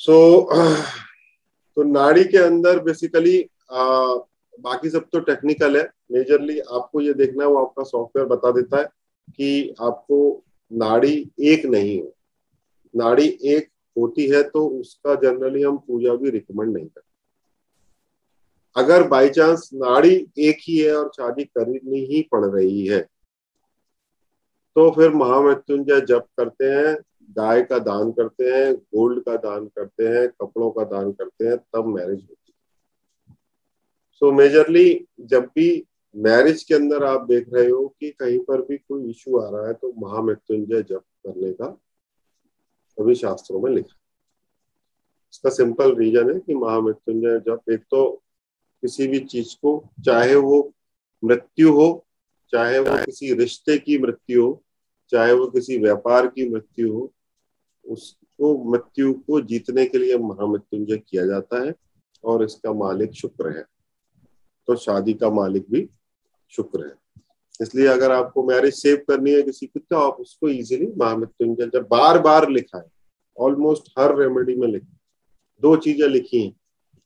सो so, तो नाड़ी के अंदर बेसिकली बाकी सब तो टेक्निकल है। मेजरली आपको ये देखना है वो आपका सॉफ्टवेयर बता देता है कि आपको नाड़ी एक नहीं हो। नाड़ी एक होती है तो उसका जनरली हम पूजा भी रिकमेंड नहीं करते। अगर बाई चांस नाड़ी एक ही है और शादी करनी ही पड़ रही है तो फिर महामृत्युंजय जप करते हैं। गाय का दान करते हैं, गोल्ड का दान करते हैं, कपड़ों का दान करते हैं, तब मैरिज होती है। सो मेजरली जब भी मैरिज के अंदर आप देख रहे हो कि कहीं पर भी कोई इश्यू आ रहा है तो महामृत्युंजय जप करने का सभी शास्त्रों में लिखा इसका सिंपल रीजन है कि महामृत्युंजय जप एक तो किसी भी चीज़ को, चाहे वो मृत्यु हो, चाहे वो किसी रिश्ते की मृत्यु हो, चाहे वो किसी व्यापार की मृत्यु हो उसको मृत्यु को जीतने के लिए महामृत्युंजय किया जाता है और इसका मालिक शुक्र है। तो शादी का मालिक भी शुक्र है। इसलिए अगर आपको मैरिज सेव करनी है किसी की तो आप उसको इजीली महामृत्युंजय जब बार बार लिखा है ऑलमोस्ट हर रेमेडी में लिखा। दो चीज़ें लिखी हैं,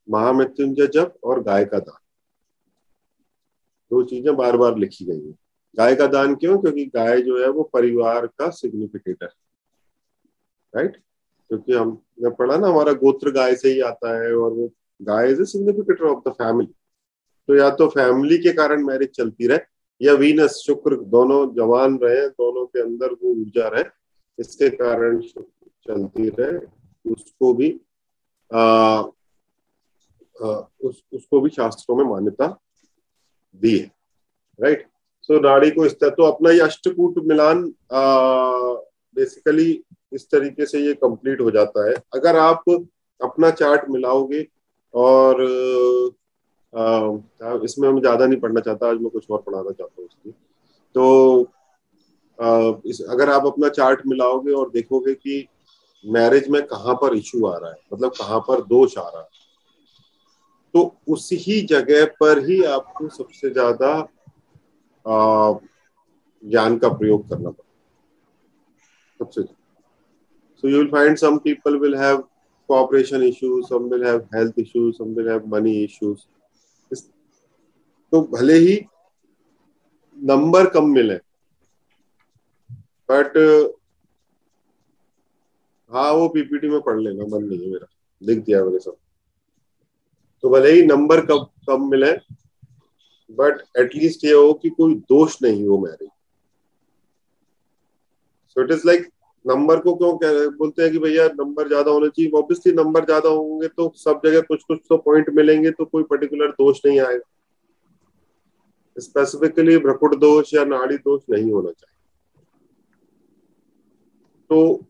महामृत्युंजय जप और गाय का दान। दो चीज़ें बार बार लिखी गई है। गाय का दान क्यों? क्योंकि गाय जो है वो परिवार का सिग्निफिकेटर राइट क्योंकि हमने पढ़ा ना हमारा गोत्र गाय से ही आता है और वो guy is a significator of the family तो या तो फैमिली के कारण मैरिज चलती रहे या वीनस शुक्र दोनों जवान रहे दोनों के अंदर वो ऊर्जा रहे इसके कारण चलती रहे उसको भी आ, आ, उस उसको भी शास्त्रों में मान्यता दी है राइट सो so, नाड़ी को इस तरह तो अपना ये अष्टकूट मिलान बेसिकली इस तरीके से ये कंप्लीट हो जाता है। अगर आप अपना चार्ट मिलाओगे और आ, इसमें मैं ज़्यादा नहीं पढ़ना चाहता आज मैं कुछ और पढ़ाना चाहता हूँ उसकी तो आ, इस अगर आप अपना चार्ट मिलाओगे और देखोगे कि मैरिज में कहाँ पर इशू आ रहा है मतलब कहाँ पर दोष आ रहा है तो उसी जगह पर ही आपको सबसे ज़्यादा ज्ञान का प्रयोग करना पड़ता सबसे so you will find some people will have cooperation issues some will have health issues some will have money issues तो भले ही नंबर कम मिले बट हाँ वो पीपीटी में पढ़ लेना मन नहीं है मेरा लिख दिया मैंने सब तो भले ही नंबर कम कम मिले बट एटलीस्ट ये हो कि कोई दोष नहीं हो marriage so it is like number को क्यों बोलते हैं कि भैया नंबर ज़्यादा होना चाहिए। ऑब्वियसली नंबर ज़्यादा होंगे तो सब जगह कुछ कुछ तो पॉइंट मिलेंगे तो कोई पर्टिकुलर दोष नहीं आएगा। स्पेसिफिकली भ्रकुट दोष या नाड़ी दोष नहीं होना चाहिए। तो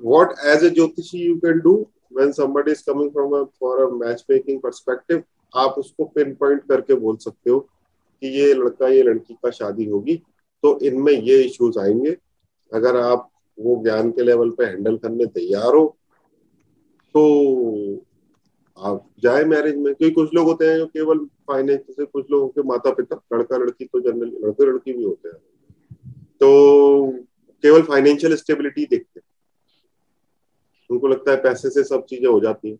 what as a jyotishi you can do when somebody is coming from a, for a matchmaking perspective, आप उसको पिन पॉइंट करके बोल सकते हो कि ये लड़का, ये लड़की का शादी होगी। तो इनमें ये इश्यूज़ आएँगे। अगर आप वो ज्ञान के लेवल पे हैंडल करने तैयार हो तो आप जाए मैरिज में। क्योंकि कुछ लोग होते हैं जो केवल फाइनेंस से कुछ लोगों के माता पिता लड़का, लड़की तो जनरली लड़के, लड़की भी होते हैं। तो केवल फाइनेंशियल स्टेबिलिटी देखते हैं। उनको लगता है पैसे से सब चीज़ें हो जाती हैं।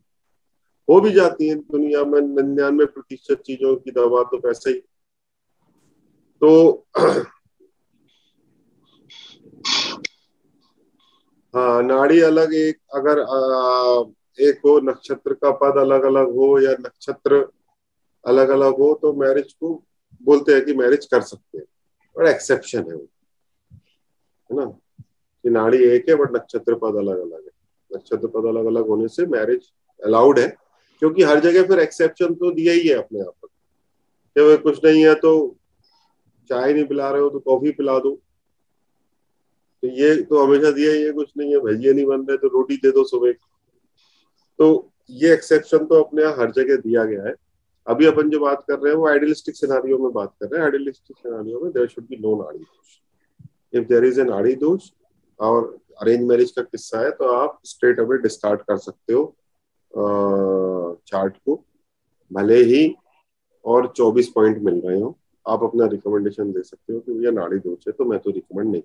हो भी जाती हैं दुनिया में, निन्यानवे प्रतिशत चीज़ों की दवा तो पैसे ही। तो हाँ नाड़ी अलग एक अगर आ, एक हो नक्षत्र का पद अलग अलग हो या नक्षत्र अलग अलग हो तो मैरिज को बोलते हैं कि मैरिज कर सकते हैं। और एक्सेप्शन है वो है ना? कि नाड़ी एक है बट नक्षत्र पद अलग अलग है। नक्षत्र पद अलग अलग होने से मैरिज अलाउड है क्योंकि हर जगह फिर एक्सेप्शन तो दिया ही है अपने आप पर कुछ नहीं है तो चाय नहीं पिला रहे हो तो कॉफ़ी पिला दो। तो ये तो हमेशा दिया है कुछ नहीं है भजिया नहीं बन रहे तो रोटी दे दो सुबह। तो ये एक्सेप्शन तो अपने यहाँ हर जगह दिया गया है। अभी अपन जो बात कर रहे हैं, वो आइडियलिस्टिक सिनारियो में बात कर रहे हैं। आइडियलिस्टिक सिनारियो में देर शुड बी नो नाड़ी दोष। इफ़ देर इज़ एन नाड़ी दोष और अरेंज मैरिज का किस्सा है तो आप स्ट्रेट अवे डिस्कार्ड कर सकते हो चार्ट को। भले ही और 24 पॉइंट मिल रहे हो, आप अपना रिकमेंडेशन दे सकते हो कि भैया नाड़ी दोष है तो मैं तो रिकमेंड नहीं